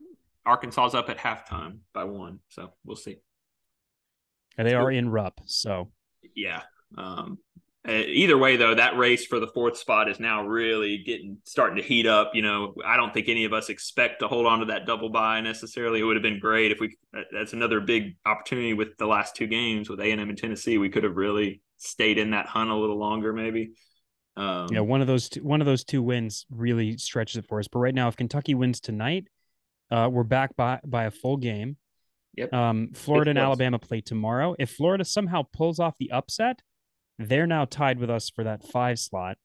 Arkansas's up at halftime by one, so we'll see. And they are in Rupp, so yeah. Um, either way, though, that race for the fourth spot is now really getting starting to heat up. You know, I don't think any of us expect to hold on to that double bye necessarily. It would have been great if we. That's another big opportunity with the last two games with A and M and Tennessee. We could have really stayed in that hunt a little longer, maybe. Um, yeah, one of those two, one of those two wins really stretches it for us. But right now, if Kentucky wins tonight, uh, we're back by by a full game. Yep. Um, Florida and. Alabama play tomorrow. If Florida somehow pulls off the upset, they're now tied with us for that five slot.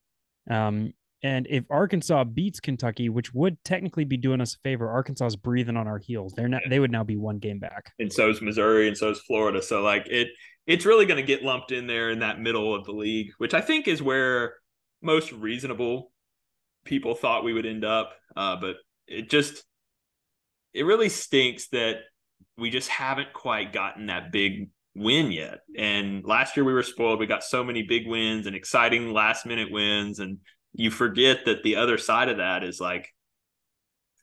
Um, and if Arkansas beats Kentucky, which would technically be doing us a favor, Arkansas is breathing on our heels. They're not. They would now be one game back. and so is Missouri, and so is Florida. So like it, it's really going to get lumped in there in that middle of the league, which I think is where most reasonable people thought we would end up. Uh, but it just, it really stinks that we just haven't quite gotten that big win yet. And last year we were spoiled. We got so many big wins and exciting last minute wins, and you forget that the other side of that is like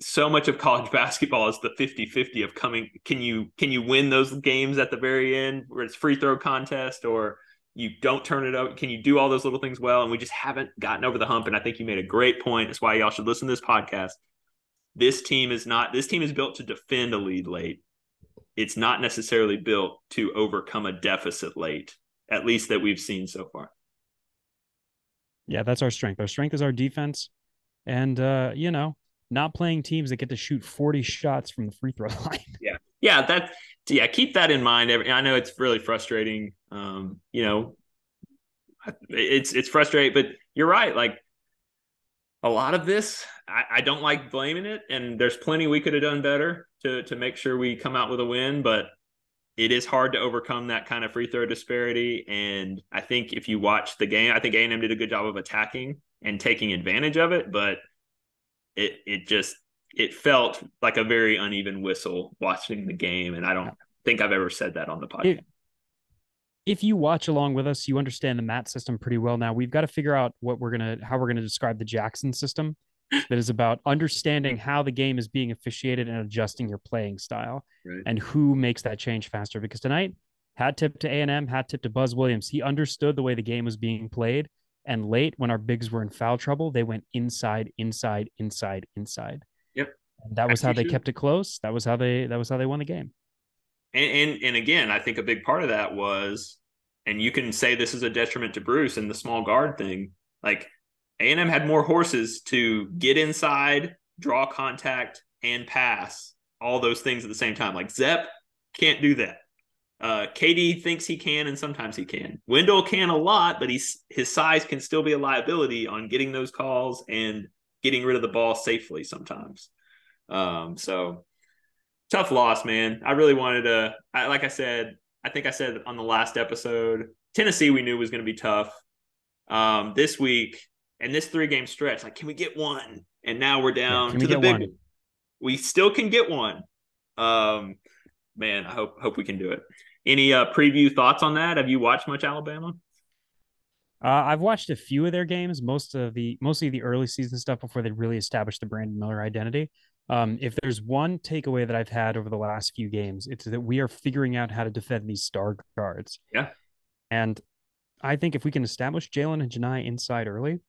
so much of college basketball is the 50-50 of coming. Can you can you win those games at the very end where it's free throw contest or you don't turn it up can you do all those little things well? And we just haven't gotten over the hump. And i think you made a great point. That's why y'all should listen to this podcast. This team is not this team is built to defend a lead late it's not necessarily built to overcome a deficit late at least that we've seen so far Yeah, that's our strength. Our strength is our defense, and uh, you know, not playing teams that get to shoot forty shots from the free throw line. yeah Yeah. that yeah keep that in mind i know it's really frustrating um you know it's it's frustrating but you're right like a lot of this I, I don't like blaming it and there's plenty we could have done better to to make sure we come out with a win but it is hard to overcome that kind of free throw disparity and i think if you watch the game i think a&m did a good job of attacking and taking advantage of it but it it just it felt like a very uneven whistle watching the game, and I don't think I've ever said that on the podcast. If you watch along with us, you understand the Matt system pretty well now. We've got to figure out what we're gonna how we're gonna describe the Jackson system that is about understanding how the game is being officiated and adjusting your playing style Right. and who makes that change faster. Because tonight, hat tip to A&M, hat tip to Buzz Williams. He understood the way the game was being played. And late, when our bigs were in foul trouble, they went inside, inside, inside, inside. Yep. And that was how they kept it close. That was how they that was how they won the game. And, and and again, I think a big part of that was, and you can say this is a detriment to Bruce and the small guard thing. Like A and M had more horses to get inside, draw contact, and pass all those things at the same time. Like Zep can't do that. Uh, KD thinks he can, and sometimes he can. Wendell can a lot, but he's his size can still be a liability on getting those calls and getting rid of the ball safely sometimes. Um, so tough loss, man. I really wanted to. I, like I said, I think I said on the last episode, Tennessee we knew was going to be tough. Um, this week and this three game stretch, like, can we get one? And now we're down can to we the big. one? one. We still can get one. Um, man, I hope hope we can do it. Any uh, preview thoughts on that? Have you watched much Alabama? Uh, I've watched a few of their games, most of the mostly the early season stuff before they really established the Brandon Miller identity. Um, if there's one takeaway that I've had over the last few games, it's that we are figuring out how to defend these star guards. Yeah. And I think if we can establish Jaylin and Johni inside early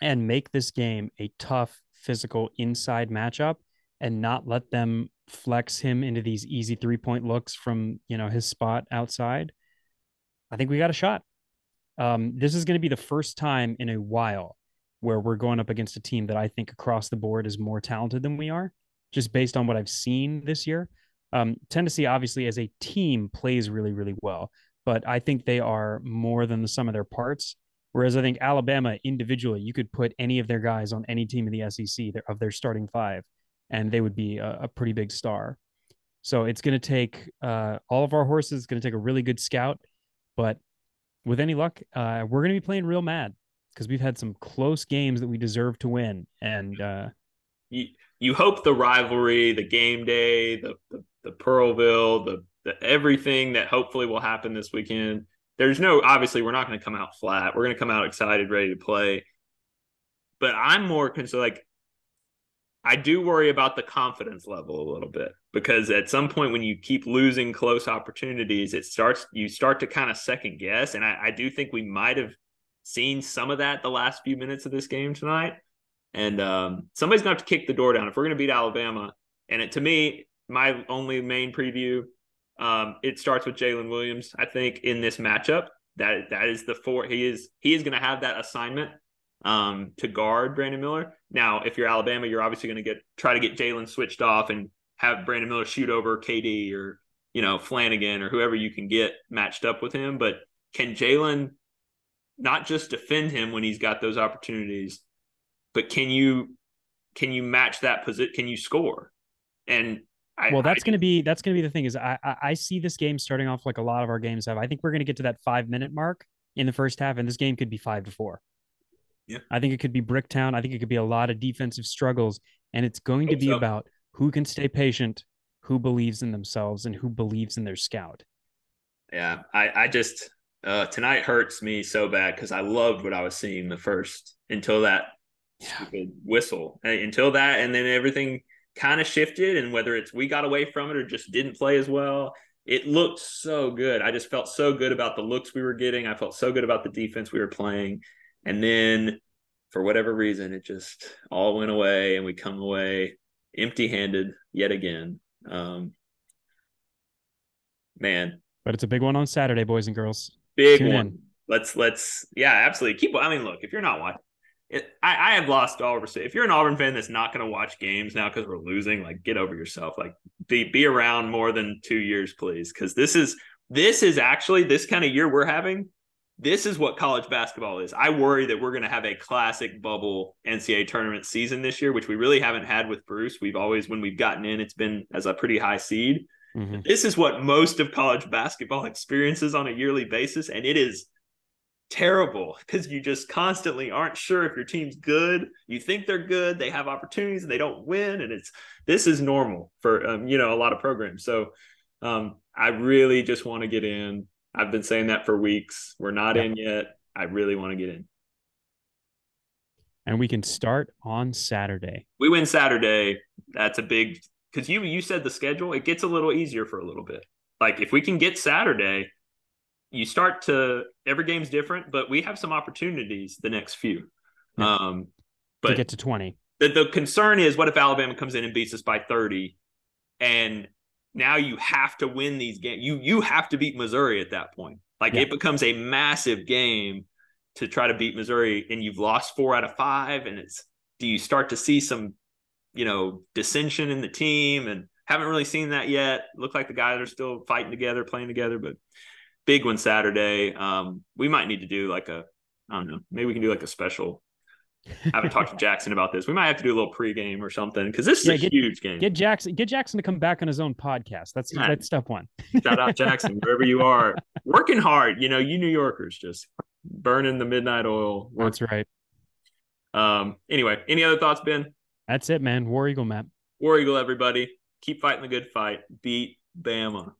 and make this game a tough physical inside matchup and not let them flex him into these easy three point looks from, you know, his spot outside, I think we got a shot. Um, this is going to be the first time in a while where we're going up against a team that I think across the board is more talented than we are, just based on what I've seen this year. Um, Tennessee, obviously, as a team, plays really, really well, but I think they are more than the sum of their parts. Whereas I think Alabama individually, you could put any of their guys on any team in the SEC of their starting five, and they would be a, a pretty big star. So it's going to take uh, all of our horses. It's going to take a really good scout, but with any luck, uh, we're going to be playing real mad because we've had some close games that we deserve to win. And uh, you you hope the rivalry, the game day, the the, the Pearlville, the the everything that hopefully will happen this weekend. There's no obviously we're not going to come out flat. We're going to come out excited, ready to play. But I'm more concerned. Like I do worry about the confidence level a little bit because at some point when you keep losing close opportunities, it starts you start to kind of second guess. And I, I do think we might have seen some of that the last few minutes of this game tonight. And um, somebody's gonna have to kick the door down if we're gonna beat Alabama. And it, to me, my only main preview, um, it starts with Jaylin Williams. I think in this matchup, that that is the four. He is he is gonna have that assignment um, to guard Brandon Miller. Now, if you're Alabama, you're obviously going to get try to get Jaylin switched off and have Brandon Miller shoot over KD or you know Flanigan or whoever you can get matched up with him. But can Jaylin not just defend him when he's got those opportunities, but can you can you match that position? Can you score? And I, well, that's going to be that's going to be the thing is I, I I see this game starting off like a lot of our games have. I think we're going to get to that five minute mark in the first half, and this game could be five to four. Yeah. I think it could be Bricktown. I think it could be a lot of defensive struggles. And it's going to be so. about who can stay patient, who believes in themselves, and who believes in their scout. Yeah. I, I just, uh, tonight hurts me so bad because I loved what I was seeing the first until that yeah. stupid whistle. Until that, and then everything kind of shifted. And whether it's we got away from it or just didn't play as well, it looked so good. I just felt so good about the looks we were getting. I felt so good about the defense we were playing. And then for whatever reason, it just all went away and we come away empty handed yet again. Um, man. But it's a big one on Saturday, boys and girls. Big Tune one. In. Let's let's yeah, absolutely. Keep I mean, look, if you're not watching it, I, I have lost all respect. If you're an Auburn fan that's not going to watch games now because we're losing, like get over yourself. Like be be around more than two years, please, because this is this is actually this kind of year we're having this is what college basketball is. I worry that we're going to have a classic bubble NCAA tournament season this year, which we really haven't had with Bruce. We've always, when we've gotten in, it's been as a pretty high seed. Mm-hmm. This is what most of college basketball experiences on a yearly basis, and it is terrible because you just constantly aren't sure if your team's good. You think they're good, they have opportunities, and they don't win, and it's this is normal for um, you know a lot of programs. So um, I really just want to get in I've been saying that for weeks. We're not in yet. I really want to get in. And we can start on Saturday. We win Saturday. That's a big because you you said the schedule. It gets a little easier for a little bit. Like if we can get Saturday, you start to every game's different, but we have some opportunities the next few. Yeah. Um, but to get to twenty. The, the concern is what if Alabama comes in and beats us by thirty, and now you have to win these games. You you have to beat Missouri at that point. Like yeah. it becomes a massive game to try to beat Missouri, and you've lost four out of five. And it's do you start to see some, you know, dissension in the team? And haven't really seen that yet. Look like the guys are still fighting together, playing together, but big one Saturday. Um, we might need to do like a I don't know, maybe we can do like a special I haven't talked to Jackson about this. We might have to do a little pregame or something because this is yeah, a get, huge game. Get Jackson, get Jackson to come back on his own podcast. That's yeah. that's step one. Shout out Jackson, wherever you are, working hard. You know, you New Yorkers just burning the midnight oil. That's right. Um. Anyway, any other thoughts, Ben? That's it, man. War Eagle, Matt. War Eagle, everybody. Keep fighting the good fight. Beat Bama.